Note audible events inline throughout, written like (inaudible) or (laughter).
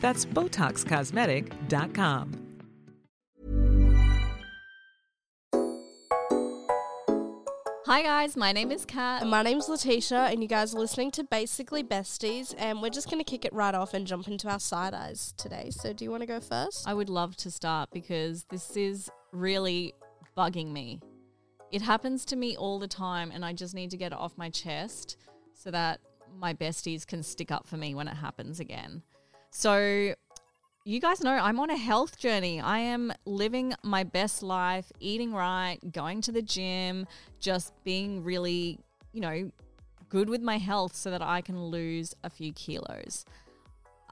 That's BotoxCosmetic.com. Hi guys, my name is Kat. And my name's Latisha, and you guys are listening to Basically Besties, and we're just going to kick it right off and jump into our side eyes today. So, do you want to go first? I would love to start because this is really bugging me. It happens to me all the time, and I just need to get it off my chest so that my besties can stick up for me when it happens again. So, you guys know I'm on a health journey. I am living my best life, eating right, going to the gym, just being really, you know, good with my health so that I can lose a few kilos.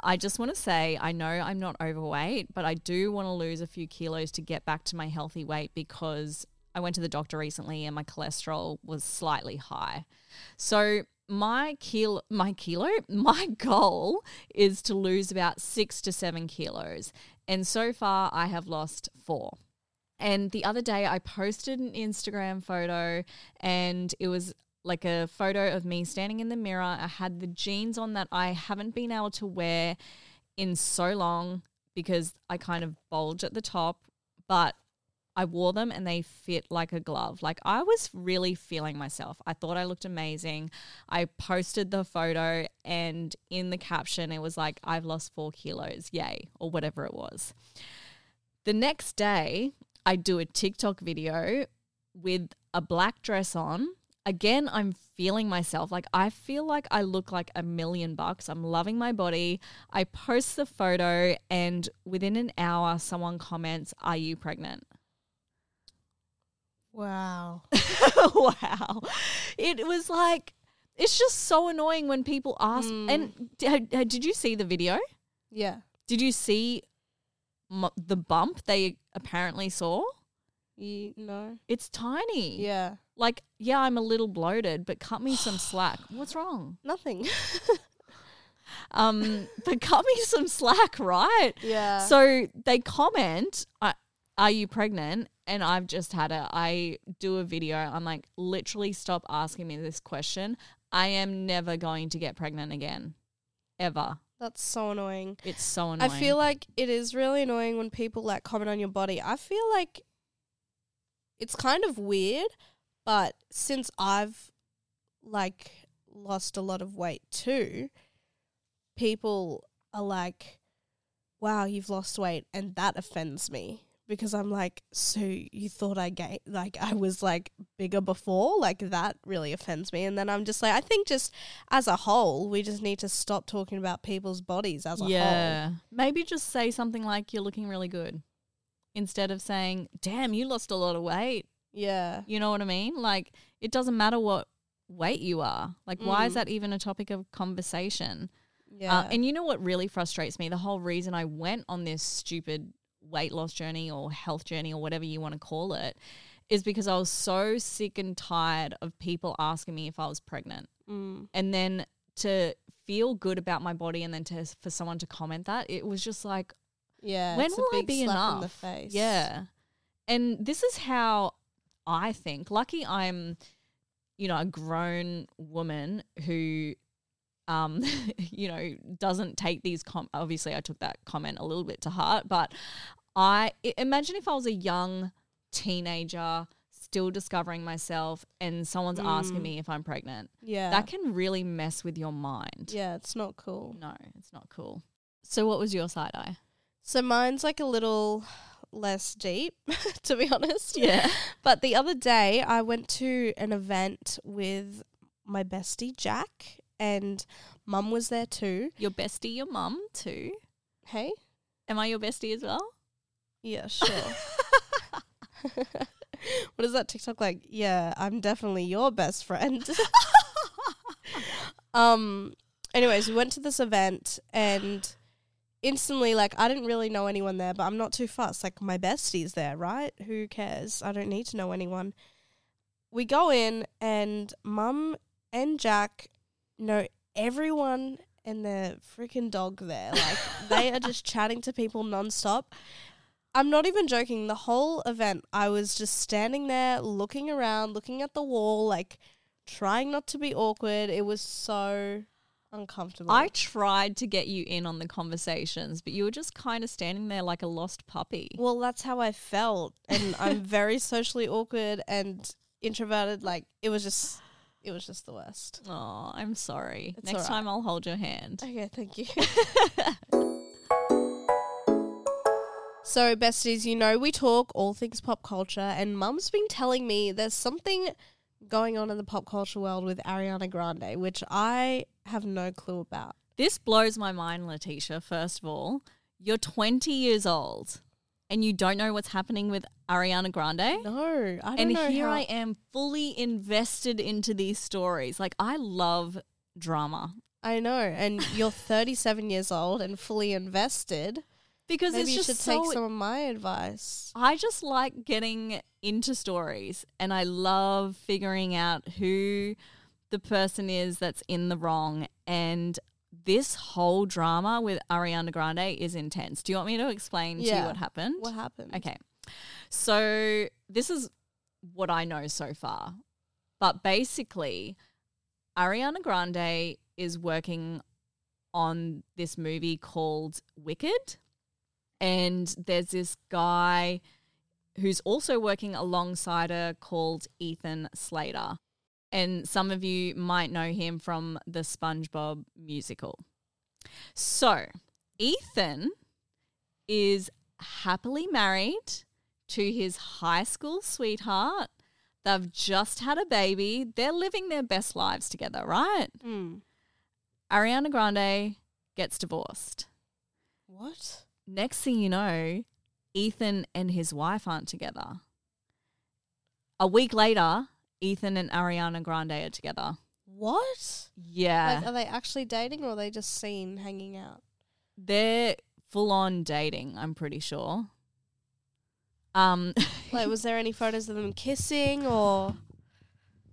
I just want to say, I know I'm not overweight, but I do want to lose a few kilos to get back to my healthy weight because I went to the doctor recently and my cholesterol was slightly high. So, my kilo, my kilo, (laughs) my goal is to lose about six to seven kilos. And so far, I have lost four. And the other day, I posted an Instagram photo, and it was like a photo of me standing in the mirror. I had the jeans on that I haven't been able to wear in so long because I kind of bulge at the top, but I wore them and they fit like a glove. Like I was really feeling myself. I thought I looked amazing. I posted the photo and in the caption it was like, I've lost four kilos, yay, or whatever it was. The next day, I do a TikTok video with a black dress on. Again, I'm feeling myself. Like, I feel like I look like a million bucks. I'm loving my body. I post the photo, and within an hour, someone comments, Are you pregnant? Wow. (laughs) wow. It was like, it's just so annoying when people ask. Mm. And d- did you see the video? Yeah. Did you see m- the bump they apparently saw? You, no. It's tiny. Yeah. Like, yeah, I'm a little bloated, but cut me some slack. (sighs) What's wrong? Nothing. (laughs) Um, but cut me some slack, right? yeah. So they comment, "Are you pregnant?" And I've just had it. I do a video. I'm like, literally, stop asking me this question. I am never going to get pregnant again, ever. that's so annoying. It's so annoying. I feel like it is really annoying when people like comment on your body. I feel like it's kind of weird, but since I've like lost a lot of weight too, people are like, "Wow, you've lost weight," and that offends me because I'm like, "So you thought I gained like I was like bigger before?" Like that really offends me. And then I'm just like, I think just as a whole, we just need to stop talking about people's bodies as a whole. yeah. Maybe just say something like, "You're looking really good," instead of saying, "Damn, you lost a lot of weight." Yeah. You know what I mean? Like, it doesn't matter what weight you are. Like, why is Mm. that even a topic of conversation? Yeah. Uh, and you know what really frustrates me? The whole reason I went on this stupid weight loss journey or health journey or whatever you want to call it is because I was so sick and tired of people asking me if I was pregnant. Mm. And then to feel good about my body and then to for someone to comment that, it was just like Yeah. when will I be enough? in the face. Yeah. And this is how I think. Lucky I'm, you know, a grown woman who um, (laughs) you know, doesn't take these com- obviously I took that comment a little bit to heart, but I imagine if I was a young teenager still discovering myself and someone's asking Mm. me if I'm pregnant. Yeah. That can really mess with your mind. yeah, it's not cool. No, it's not cool. So what was your side eye? So mine's like a little less deep, (laughs) to be honest. Yeah. (laughs) But the other day, I went to an event with my bestie Jack, and Mum was there too. Your bestie, your mum too. Hey, Am I your bestie as well? Yeah, sure. (laughs) what is that TikTok like? Yeah, I'm definitely your best friend. (laughs) um. Anyways, we went to this event and instantly, like, I didn't really know anyone there, but I'm not too fussed. Like, my bestie's there, right? Who cares? I don't need to know anyone. We go in and Mum and Jack know everyone and their freaking dog there. Like, they are just (laughs) chatting to people nonstop. I'm not even joking. The whole event, I was just standing there, looking around, looking at the wall, like trying not to be awkward. It was so uncomfortable. I tried to get you in on the conversations, but you were just kind of standing there like a lost puppy. well, that's how I felt, and I'm very socially awkward and introverted. Like it was just, it was just the worst. Oh, I'm sorry. It's Next alright. time I'll hold your hand. Okay, thank you. (laughs) (laughs) so, besties, you know we talk all things pop culture, and Mum's been telling me there's something going on in the pop culture world with Ariana Grande, which I have no clue about. This blows my mind, Latisha. First of all, you're 20 years old and you don't know what's happening with Ariana Grande. No, I don't and know. And here how- I am fully invested into these stories. Like, I love drama I know, and you're 37 years old and fully invested. Because Maybe it's you just should so take some of my advice. I just like getting into stories and I love figuring out who the person is that's in the wrong. And this whole drama with Ariana Grande is intense. Do you want me to explain to you what happened? What happened? Okay. So this is what I know so far. But basically, Ariana Grande is working on this movie called Wicked. And there's this guy who's also working alongside her called Ethan Slater. And some of you might know him from the SpongeBob musical. So, Ethan is happily married to his high school sweetheart. They've just had a baby. They're living their best lives together, right? Mm. Ariana Grande gets divorced. What? Next thing you know, Ethan and his wife aren't together. A week later, Ethan and Ariana Grande are together. What? Yeah. Like, are they actually dating or are they just seen hanging out? They're full on dating, I'm pretty sure. Um (laughs) Like, was there any photos of them kissing or?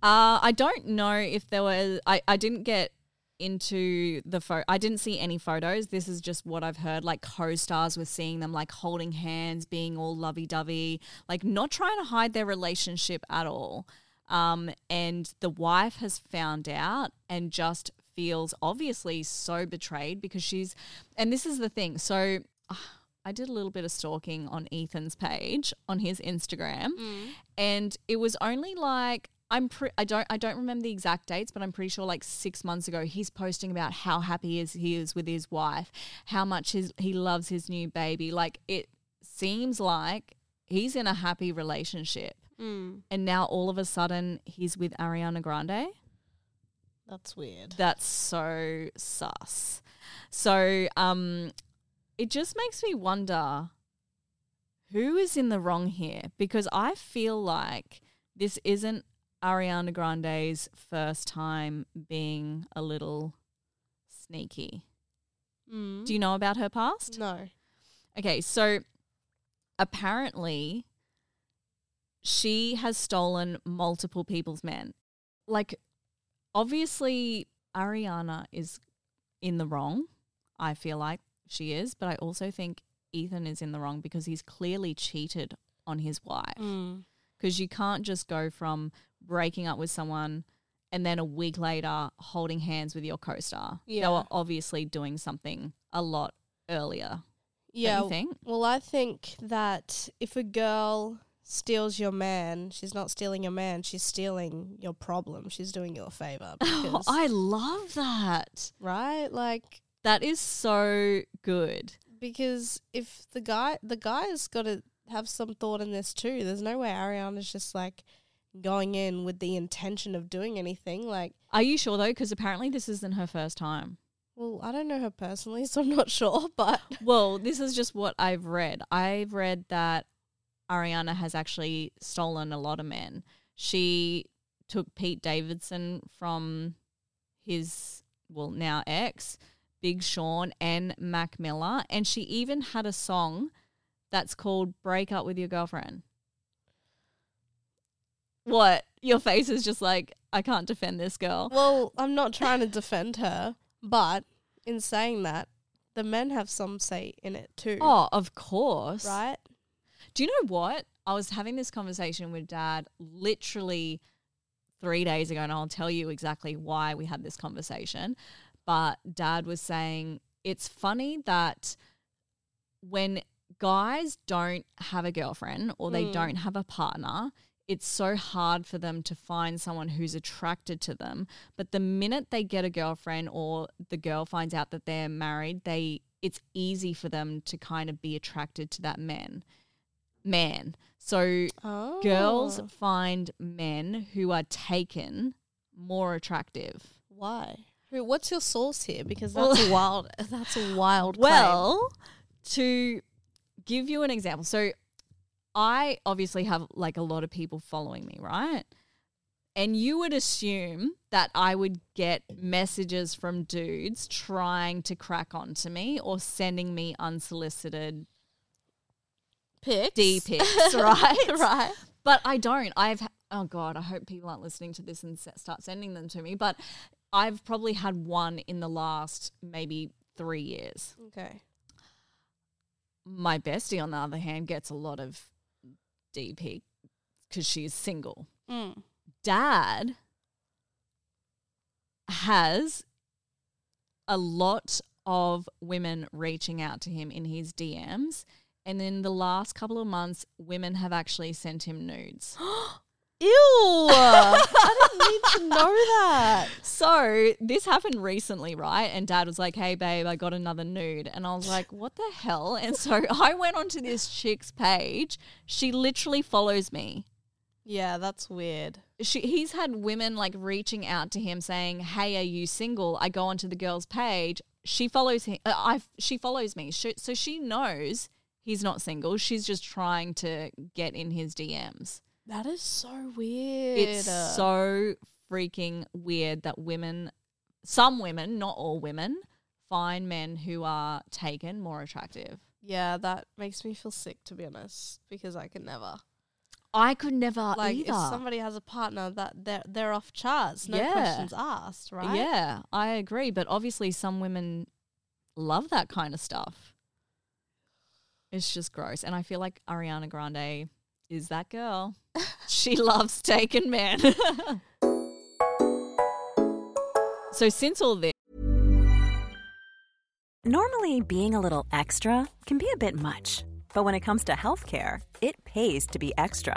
Uh, I don't know if there was. I, I didn't get into the photo. I didn't see any photos. This is just what I've heard. Like co-stars were seeing them like holding hands, being all lovey-dovey, like not trying to hide their relationship at all. Um, and the wife has found out and just feels obviously so betrayed because she's. And this is the thing. So. I did a little bit of stalking on Ethan's page on his Instagram, and it was only like I'm pre- I don't I don't remember the exact dates, but I'm pretty sure like six months ago he's posting about how happy is he is with his wife, how much his he loves his new baby. Like it seems like he's in a happy relationship, Mm, and now all of a sudden he's with Ariana Grande. that's weird. That's so sus. So um it just makes me wonder who is in the wrong here because I feel like this isn't Ariana Grande's first time being a little sneaky. Mm. Do you know about her past? No. Okay, so apparently she has stolen multiple people's men. Like, obviously, Ariana is in the wrong. I feel like she is, but I also think Ethan is in the wrong because he's clearly cheated on his wife. Mm. Because you can't just go from breaking up with someone and then a week later holding hands with your co-star. They were obviously doing something a lot earlier. Yeah. you think? Well, I think that if a girl steals your man, she's not stealing your man, she's stealing your problem. She's doing you a favor. (laughs) Oh, because, I love that. right? Like That is so good. because if the guy the guy's got to have some thought in this too. There's no way Ariana's just like going in with the intention of doing anything. Like, Are you sure though? Because apparently this isn't her first time. well, I don't know her personally, (laughs) so I'm not sure. But (laughs) Well, this is just what I've read. I've read that Ariana has actually stolen a lot of men. She took Pete Davidson from his, well, now ex, Big Sean, and Mac Miller. And she even had a song that's called Break Up With Your Girlfriend. What? Your face is just like, I can't defend this girl. well, I'm not trying to defend her, but in saying that, the men have some say in it too. Oh, of course. right? Do you know what? I was having this conversation with dad literally three days ago, and I'll tell you exactly why we had this conversation. But dad was saying it's funny that when guys don't have a girlfriend or they Mm. don't have a partner, it's so hard for them to find someone who's attracted to them. But the minute they get a girlfriend or the girl finds out that they're married, they it's easy for them to kind of be attracted to that man. Man. So Oh. girls find men who are taken more attractive. Why? What's your source here? Because Well- that's a wild. (laughs) That's a wild. (laughs) claim. Well, to give you an example, so I obviously have like a lot of people following me, right? And you would assume that I would get messages from dudes trying to crack onto me or sending me unsolicited pics. D (laughs) pics, right? right. But I don't. I've oh god, I hope people aren't listening to this and start sending them to me. But I've probably had one in the last maybe three years. Okay. My bestie, on the other hand, gets a lot of DP because she's single. Mm. Dad has a lot of women reaching out to him in his DMs. And in the last couple of months, women have actually sent him nudes. (gasps) (gasps) (gasps) Ew! (laughs) I didn't need to know that. So this happened recently, right? And dad was like, hey, babe, I got another nude. And I was like, what the hell? And so (laughs) I went onto this chick's page. She literally follows me. Yeah, that's weird. She, he's had women like reaching out to him saying, "Hey, are you single?" I go onto the girl's page. She follows him. Uh, I she follows me, she, so she knows he's not single. She's just trying to get in his DMs. That is so weird. It's so freaking weird that women, some women, not all women, find men who are taken more attractive. Yeah, that makes me feel sick to be honest, because I could never. I could never like either. if somebody has a partner that they're they're off charts, no Yeah. questions asked, right? Yeah, I agree. But obviously, some women love that kind of stuff. It's just gross. And I feel like Ariana Grande is that girl. (laughs) she loves taking men. (laughs) so, since all this, Normally, being a little extra can be a bit much, but when it comes to healthcare, it pays to be extra.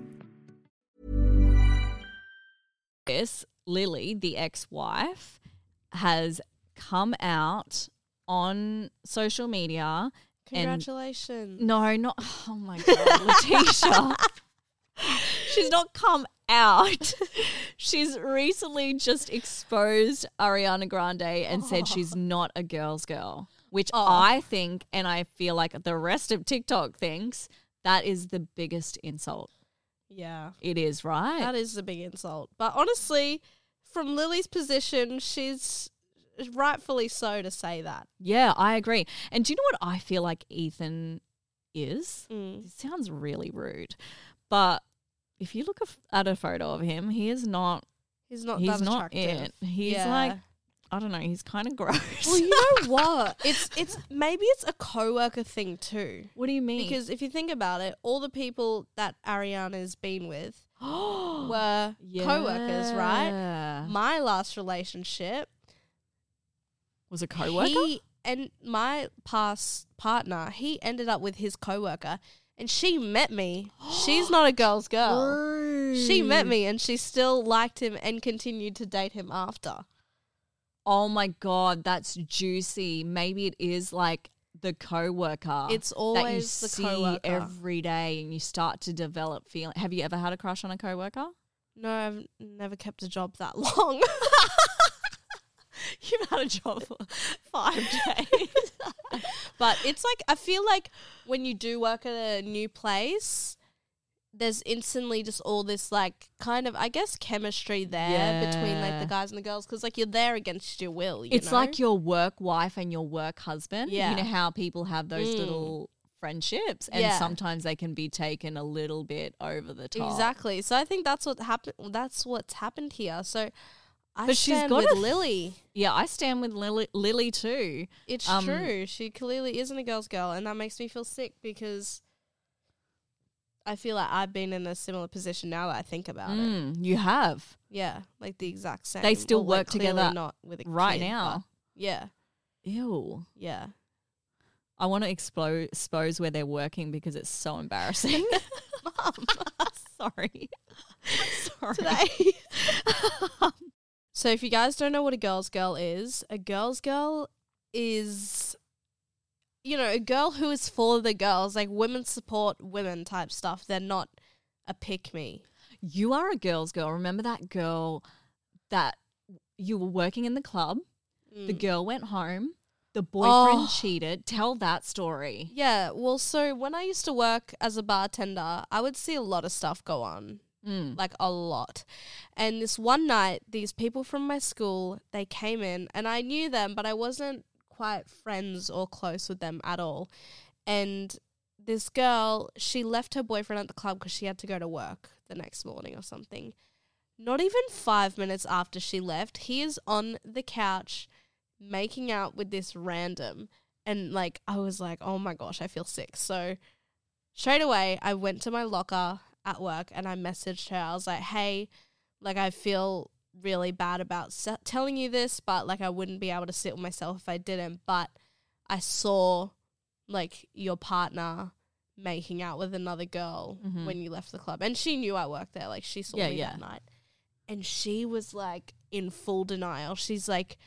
this, Lily, the ex wife, has come out on social media. And Congratulations. no, not. Oh my God, Latisha. (laughs) She's not come out. She's recently just exposed Ariana Grande and said oh. she's not a girl's girl, which Oh. I think, and I feel like the rest of TikTok thinks, that is the biggest insult. Yeah. It is, right? That is a big insult. But honestly, from Lily's position, she's rightfully so to say that. Yeah, I agree. And do you know what I feel like Ethan is? Mm. It sounds really rude, but if you look at a photo of him, he is not. He's not he's that not attractive. it. He's Yeah. like I don't know. He's kind of (laughs) gross. Well, you know (laughs) what? It's it's maybe it's a coworker thing too. what do you mean? Because if you think about it, all the people that Ariana's been with (gasps) were coworkers, right? My last relationship, was a coworker. he and my past partner, he ended up with his coworker, and she met me. She's not a girl's (gasps) girl. She met me, and she still liked him and continued to date him after. Oh my god, that's juicy. Maybe it is like the coworker. It's that you always the see coworker. every day, and you start to develop feeling. Have you ever had a crush on a coworker? No, I've never kept a job that long. (laughs) You've had a job for five days. (laughs) but it's like I feel like when you do work at a new place, there's instantly just all this like kind of I guess chemistry there between like the guys and the girls because like you're there against your will. You it's know? like your work wife and your work husband. Yeah. You know how people have those Mm. little friendships, and Yeah. sometimes they can be taken a little bit over the top. exactly. So I think that's what happened. That's what's happened here. So. I But she's stand got with a- Lily. Yeah, I stand with Lily, Lily too. It's Um, true. She clearly isn't a girl's girl, and that makes me feel sick because I feel like I've been in a similar position now that I think about it. Mm, you have Yeah, like the exact same. They still Well, work clearly together not with right kid, now. Yeah, Ew. yeah. I want to expose, expose where they're working because it's so embarrassing. Mum, (laughs) (laughs) Sorry. Sorry. today. (laughs) so if you guys don't know what a girl's girl is, a girl's girl is you know, a girl who is for the girls, like women support women type stuff. They're not a pick me. You are a girl's girl. Remember that girl that you were working in the club? The girl went home. The boyfriend Oh. cheated. Tell that story. Yeah, well, so when I used to work as a bartender, I would see a lot of stuff go on. Mm. like a lot. And this one night, these people from my school, they came in and I knew them, but I wasn't quite friends or close with them at all. And this girl, she left her boyfriend at the club because she had to go to work the next morning or something. Not even five minutes after she left, he is on the couch making out with this random. And like, I was like, oh my gosh, I feel sick. So straight away, I went to my locker at work and I messaged her. I was like, hey, like, I feel really bad about s- telling you this, but like, I wouldn't be able to sit with myself if I didn't. But I saw like your partner making out with another girl Mhm. when you left the club. And she knew I worked there. Like, she saw Yeah, me yeah. that night. And she was like in full denial. She's like,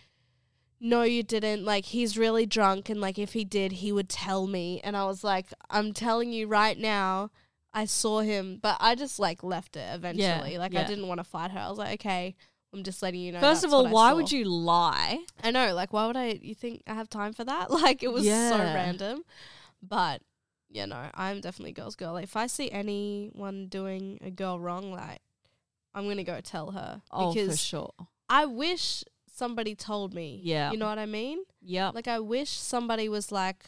no, you didn't. Like, he's really drunk. And, like, if he did, he would tell me. And I was like, I'm telling you right now, I saw him, but I just like left it eventually. like I didn't want to fight her. I was like, okay, I'm just letting you know. First of all, why would you lie? I know, like, why would I? You think I have time for that? (laughs) Like, it was so random. But you know, I'm definitely a girl's girl. Like, if I see anyone doing a girl wrong, like, I'm gonna go tell her Oh, for because sure. I wish somebody told me. Yeah. you know what I mean. Yeah, Like, I wish somebody was like,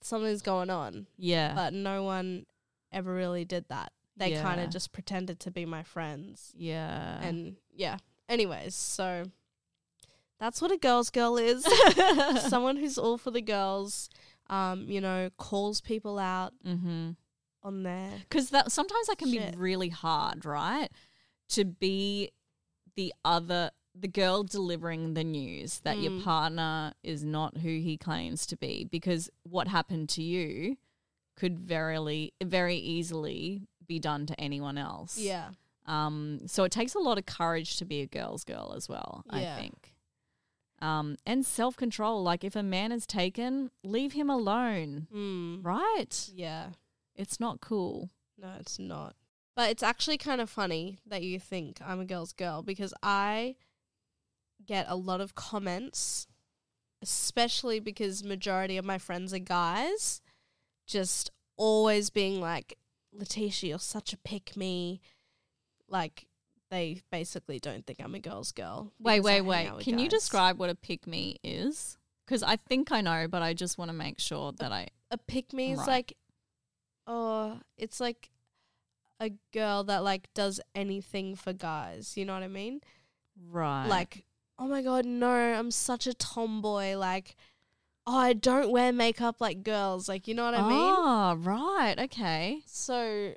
something's going on, yeah. but no one ever really did that. They kind of just pretended to be my friends. yeah. And yeah. Anyways, so that's what a girl's girl is. (laughs) Someone who's all for the girls, um, you know, calls people out mm-hmm. on their Because that sometimes that can Shit. be really hard, right? To be the other, the girl delivering the news that your Mm. partner is not who he claims to be, because what happened to you could very, very easily be done to anyone else. yeah. Um. So it takes a lot of courage to be a girl's girl as well. Yeah. I think. Um. And self control. Like if a man is taken, leave him alone. Mm. Right. Yeah. It's not cool. No, it's not. But it's actually kind of funny that you think I'm a girl's girl because I get a lot of comments, especially because majority of my friends are guys, just always being like, Latisha, you're such a pick me. Like they basically don't think I'm a girl's girl. Wait, wait, wait. Can you describe what a pick me is? Because I think I know, but I just want to make sure that I. a pick me is like oh it's like a girl that like does anything for guys you know what i mean Right. like oh my god no i'm such a tomboy like oh i don't wear makeup like girls like you know what i mean Oh, right. Okay. so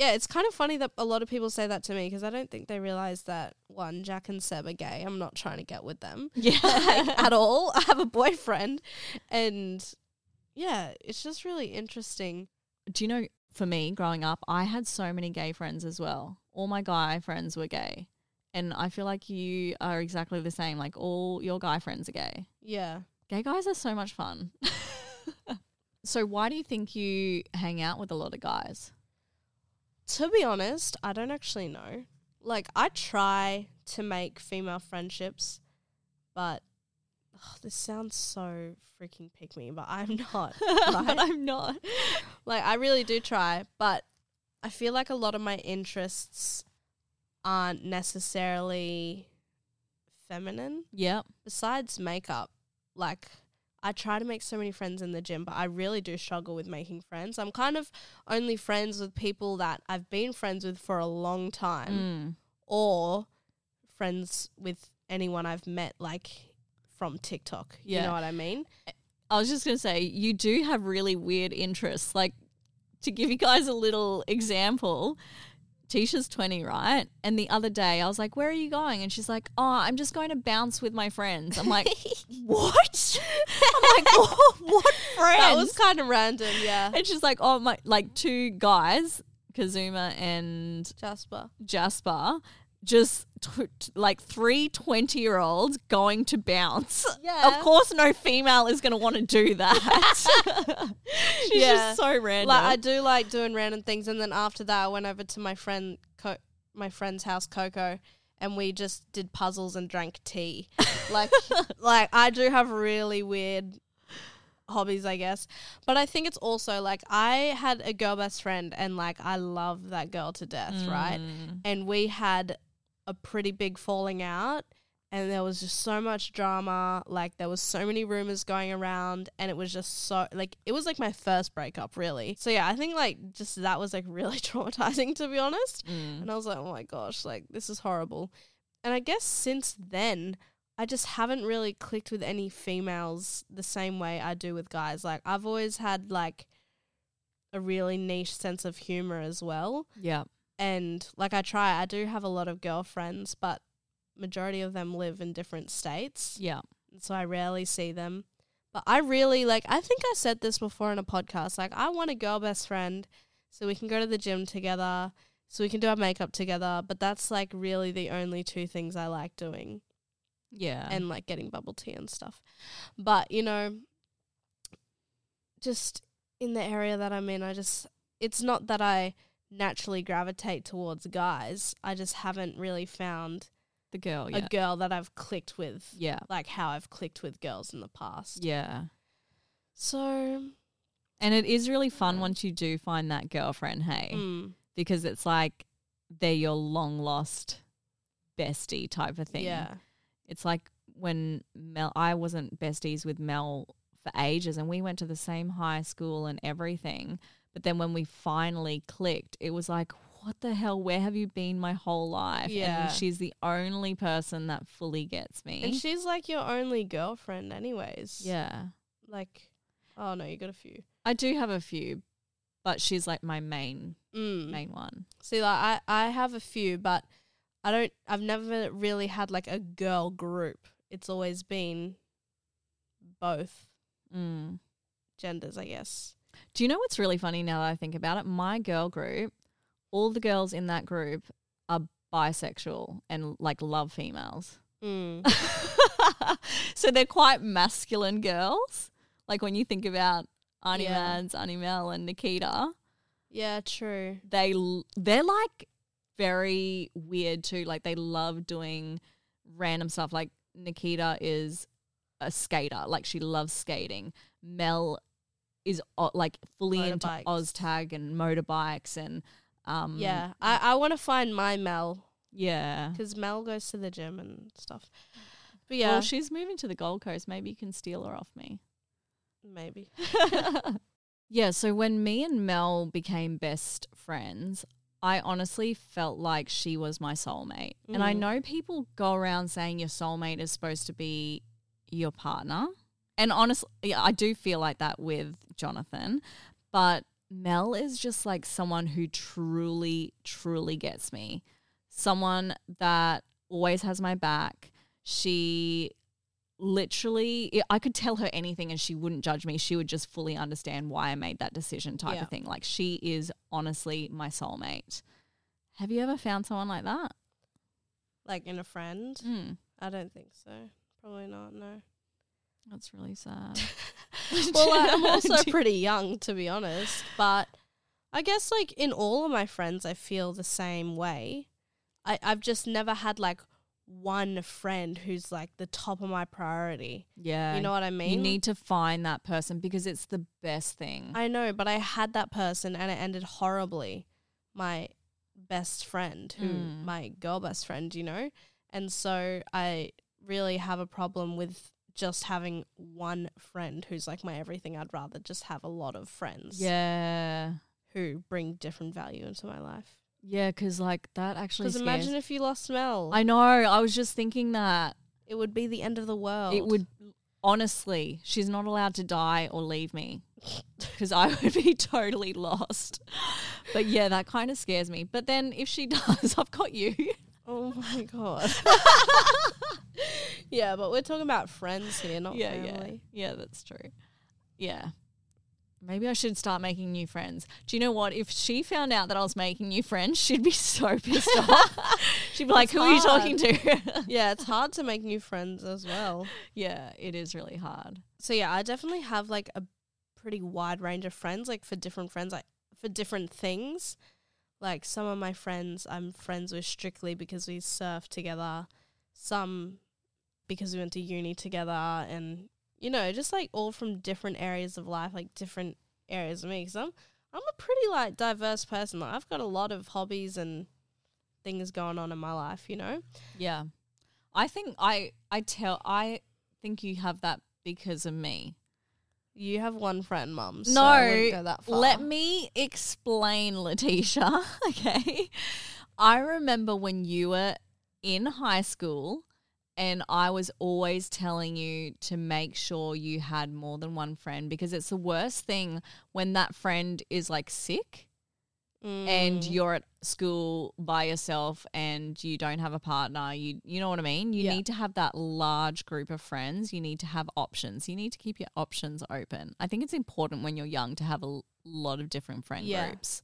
yeah it's kind of funny that a lot of people say that to me because i don't think they realize that one jack and seb are gay i'm not trying to get with them (laughs) Yeah. (laughs) like, at all. I have a boyfriend, and yeah, it's just really interesting. Do you know, for me growing up, I had so many gay friends as well. All my guy friends were gay. And I feel like you are exactly the same. Like all your guy friends are gay. Yeah, Gay guys are so much fun. (laughs) so why do you think you hang out with a lot of guys? To be honest, I don't actually know. Like, I try to make female friendships, but ugh, this sounds so freaking pick me, but I'm (laughs) not. (laughs) but I'm not. (laughs) like, I really do try, but I feel like a lot of my interests aren't necessarily feminine. Yep. besides makeup, like I try to make so many friends in the gym, but I really do struggle with making friends. I'm kind of only friends with people that I've been friends with for a long time Mm. or friends with anyone I've met like from TikTok. You know what I mean? I was just going to say, you do have really weird interests. Like, to give you guys a little example, Tisha's 20, right? And the other day I was like, Where are you going? And she's like, Oh, I'm just going to bounce with my friends. I'm like, (laughs) What? (laughs) I'm like, oh, "What- What friends? That was kind of random, yeah. and she's like, Oh, my, like two guys, Kazuma and Jasper. Jasper, just t- t- like three 20 year olds going to bounce. Yeah. Of course, no female is going to want to do that. (laughs) She's Yeah. just so random. Like I do like doing random things, and then after that, I went over to my friend, Co- my friend's house, Coco, and we just did puzzles and drank tea. (laughs) like, like I do have really weird hobbies, I guess. But I think it's also like I had a girl best friend, and like I love that girl to death, right? Mm. And we had a pretty big falling out. And there was just so much drama. Like there was so many rumors going around, and it was just so like it was like my first breakup, really. So yeah, I think like just that was like (laughs) really traumatizing to be honest. Mm. And I was like, oh my gosh, like this is horrible. And I guess since then, I just haven't really clicked with any females the same way I do with guys. Like I've always had like a really niche sense of humor as well. Yeah. And like I try, I do have a lot of girlfriends, but majority of them live in different states. Yeah. So I rarely see them. But I really like I think I said this before in a podcast. Like I want a girl best friend so we can go to the gym together, so we can do our makeup together, but that's like really the only two things I like doing Yeah. and like getting bubble tea and stuff. But, you know, just in the area that I'm in, I just it's not that I naturally gravitate towards guys. I just haven't really found The girl, a girl that I've clicked with yeah. like how I've clicked with girls in the past. Yeah. So, And it is really fun once you do find that girlfriend, hey, mm, because it's like they're your long lost bestie type of thing. yeah. It's like when Mel, I wasn't besties with Mel for ages and we went to the same high school and everything. But then when we finally clicked, it was like, what the hell? Where have you been my whole life? Yeah. And she's the only person that fully gets me. And she's like your only girlfriend, anyways. yeah. Like, oh no, you got a few. I do have a few, but she's like my main, Mm. main one. See, like I, I have a few, but I don't. I've never really had like a girl group. It's always been both Mm. genders, I guess. Do you know what's really funny now that I think about it? My girl group, all the girls in that group are bisexual and like love females. Mm. (laughs) so they're quite masculine girls. Like when you think about Arnie Yeah. Mads, Arnie Mel, and Nikita, yeah, true. they they're like very weird too. Like they love doing random stuff. Like Nikita is a skater. Like she loves skating. Mel is o- like fully into Motorbikes. OzTag and motorbikes and um yeah, I, I want to find my Mel yeah. because Mel goes to the gym and stuff. But yeah, Well, she's moving to the Gold Coast. Maybe you can steal her off me. maybe. (laughs) (laughs) yeah, so when me and Mel became best friends, I honestly felt like she was my soulmate. And I Mm. know people go around saying your soulmate is supposed to be your partner. And honestly, yeah, I do feel like that with Jonathan, but Mel is just like someone who truly, truly gets me. Someone that always has my back. She literally I could tell her anything and she wouldn't judge me. She would just fully understand why I made that decision type Yeah. of thing. Like she is honestly my soulmate. Have you ever found someone like that? Like in a friend? Mm, I don't think so. Probably not. No. That's really sad. (laughs) well, I- I'm also (laughs) pretty young, to be honest. But I guess, like, in all of my friends, I feel the same way. I, I've just never had, like, one friend who's, like, the top of my priority. yeah. You know what I mean? You need to find that person because it's the best thing. I know, but I had that person and it ended horribly. My best friend, who, Mm. my girl best friend, you know? And so I really have a problem with just having one friend who's like my everything. I'd rather just have a lot of friends. yeah. who bring different value into my life. Yeah, because like that actually. Because imagine if you lost Mel, I know. I was just thinking that it would be the end of the world. it would. Honestly, she's not allowed to die or leave me (laughs) because I would be totally lost. But yeah, that kind of scares me. But then if she (laughs) does, I've got you. Oh (laughs) my god. (laughs) yeah, but we're talking about friends here, not yeah, family. yeah, yeah. That's true. Yeah. Maybe I should start making new friends. Do you know what? If she found out that I was making new friends, she'd be (laughs) so pissed off. she'd be like, It's "Who are you talking to?" Yeah, it's hard to make new friends as well. yeah, it is really hard. So yeah, I definitely have like a pretty wide range of friends, like for different friends, like for different things. Like some of my friends I'm friends with strictly because we surf together, some because we went to uni together and you know, just like all from different areas of life, like different areas of me. Cause I'm, I'm a pretty like diverse person. Like I've got a lot of hobbies and things going on in my life, you know? Yeah. I think I I tell I think you have that because of me. You have one friend, mum. So I go that far. let me explain, Latisha. (laughs) Okay. I remember when you were in high school and I was always telling you to make sure you had more than one friend because it's the worst thing when that friend is like sick and Mm. you're at school by yourself and you don't have a partner you you know what i mean you Yeah. need to have that large group of friends you need to have options you need to keep your options open i think it's important when you're young to have a lot of different friend Yeah. groups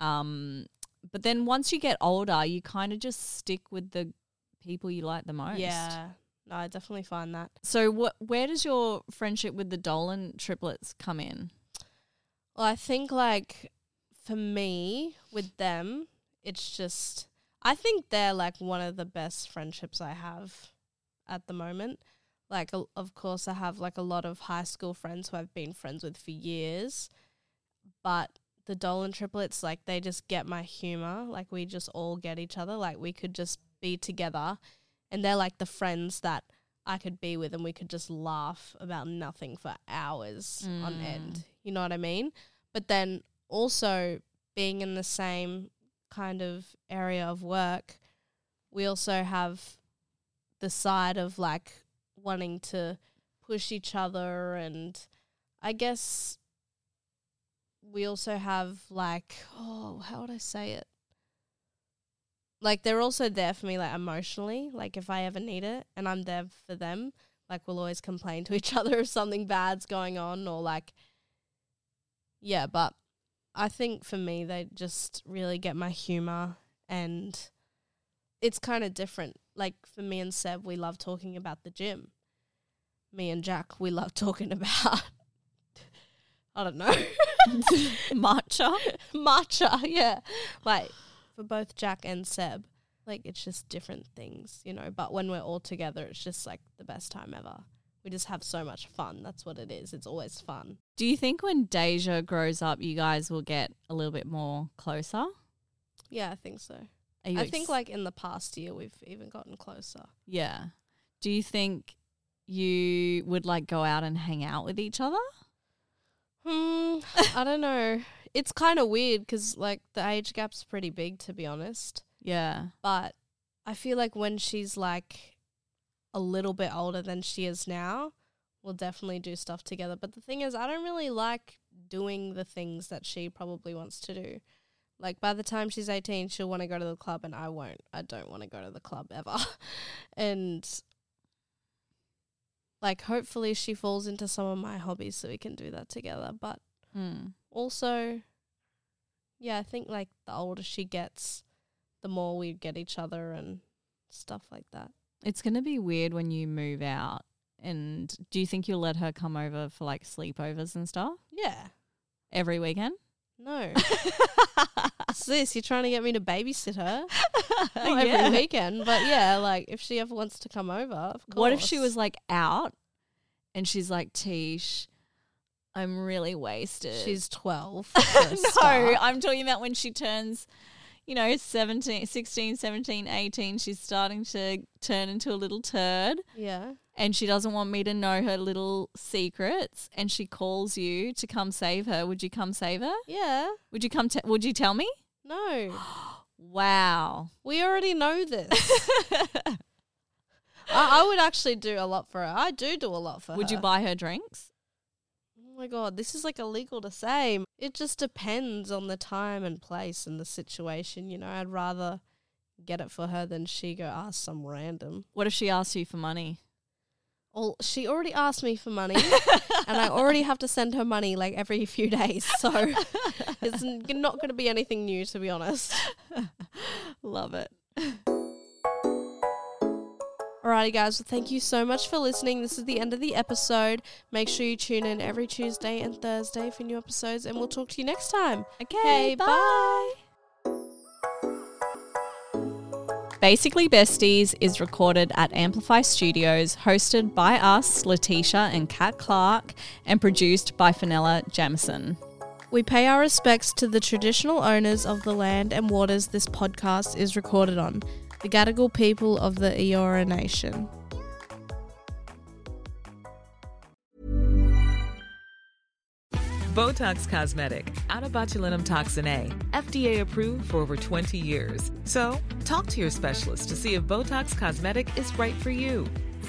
um but then once you get older you kind of just stick with the people you like the most Yeah. No, I definitely find that. so what where does your friendship with the dolan triplets come in Well, I think like for me with them, it's just I think they're like one of the best friendships I have at the moment. Like, of course, I have like a lot of high school friends who I've been friends with for years, but the Dolan triplets, like, they just get my humor. Like, we just all get each other. Like, we could just be together, and they're like the friends that I could be with, and we could just laugh about nothing for hours on end. Mm. You know what I mean? But then also being in the same kind of area of work, we also have the side of like wanting to push each other and I guess we also have like oh how would I say it? Like they're also there for me like emotionally like if I ever need it and I'm there for them like we'll always complain to each (laughs) other if something bad's going on or like yeah but I think for me they just really get my humor and it's kind of different. Like for me and Seb, we love talking about the gym. Me and Jack, we love talking (laughs) about I don't know. (laughs) Matcha. Matcha, yeah. Like for both Jack and Seb, like it's just different things, you know. But when we're all together, it's just like the best time ever. We just have so much fun. That's what it is. It's always fun. Do you think when Deja grows up, you guys will get a little bit more closer? Yeah, I think so. I think like in the past year we've even gotten closer. yeah. Do you think you would like go out and hang out with each other? Hmm, (laughs) I don't know. It's kind of weird because like the age gap's pretty big, to be honest. Yeah. But I feel like when she's like a little bit older than she is now, we'll definitely do stuff together. But the thing is, I don't really like doing the things that she probably wants to do. Like by the time she's 18, she'll want to go to the club and I won't. I don't want to go to the club ever. (laughs) and like hopefully she falls into some of my hobbies so we can do that together. But Mm. also yeah, I think like the older she gets, the more we get each other and stuff like that. It's going to be weird when you move out. And do you think you'll let her come over for like sleepovers and stuff Yeah. every weekend? No. (laughs) What's this? You're trying to get me to babysit her (laughs) Not Yeah. every weekend. But yeah, like if she ever wants to come over, of course. What if she was like out and she's like, Tish, I'm really wasted. She's 12. (laughs) for no, start. I'm talking about when she turns, you know, 17, 16, 17, 18. She's starting to turn into a little turd Yeah. and she doesn't want me to know her little secrets and she calls you to come save her. Would you come save her? Yeah. Would you come, te- would you tell me? No. (gasps) Wow. We already know this. (laughs) I, I would actually do a lot for her. I do do a lot for her. Would you buy her drinks? My god, this is like illegal to say. It just depends on the time and place and the situation, you know. I'd rather get it for her than she go ask some random. What if she asks you for money? Well, she already asked me for money (laughs) and I already have to send her money like every (laughs) few days. So it's not going to be anything new to be honest. (laughs) Love it. Alrighty, guys. Well, thank you so much for listening. This is the end of the episode. Make sure you tune in every Tuesday and Thursday for new episodes, and we'll talk to you next time. Okay, Okay, bye. Basically Besties is recorded at Amplify Studios, hosted by us, Latisha and Kat Clark, and produced by Fenella Jamison. We pay our respects to the traditional owners of the land and waters this podcast is recorded on, the Gadigal people of the Eora Nation. Botox Cosmetic, out of botulinum toxin A, FDA approved for over 20 years. So, talk to your specialist to see if Botox Cosmetic is right for you.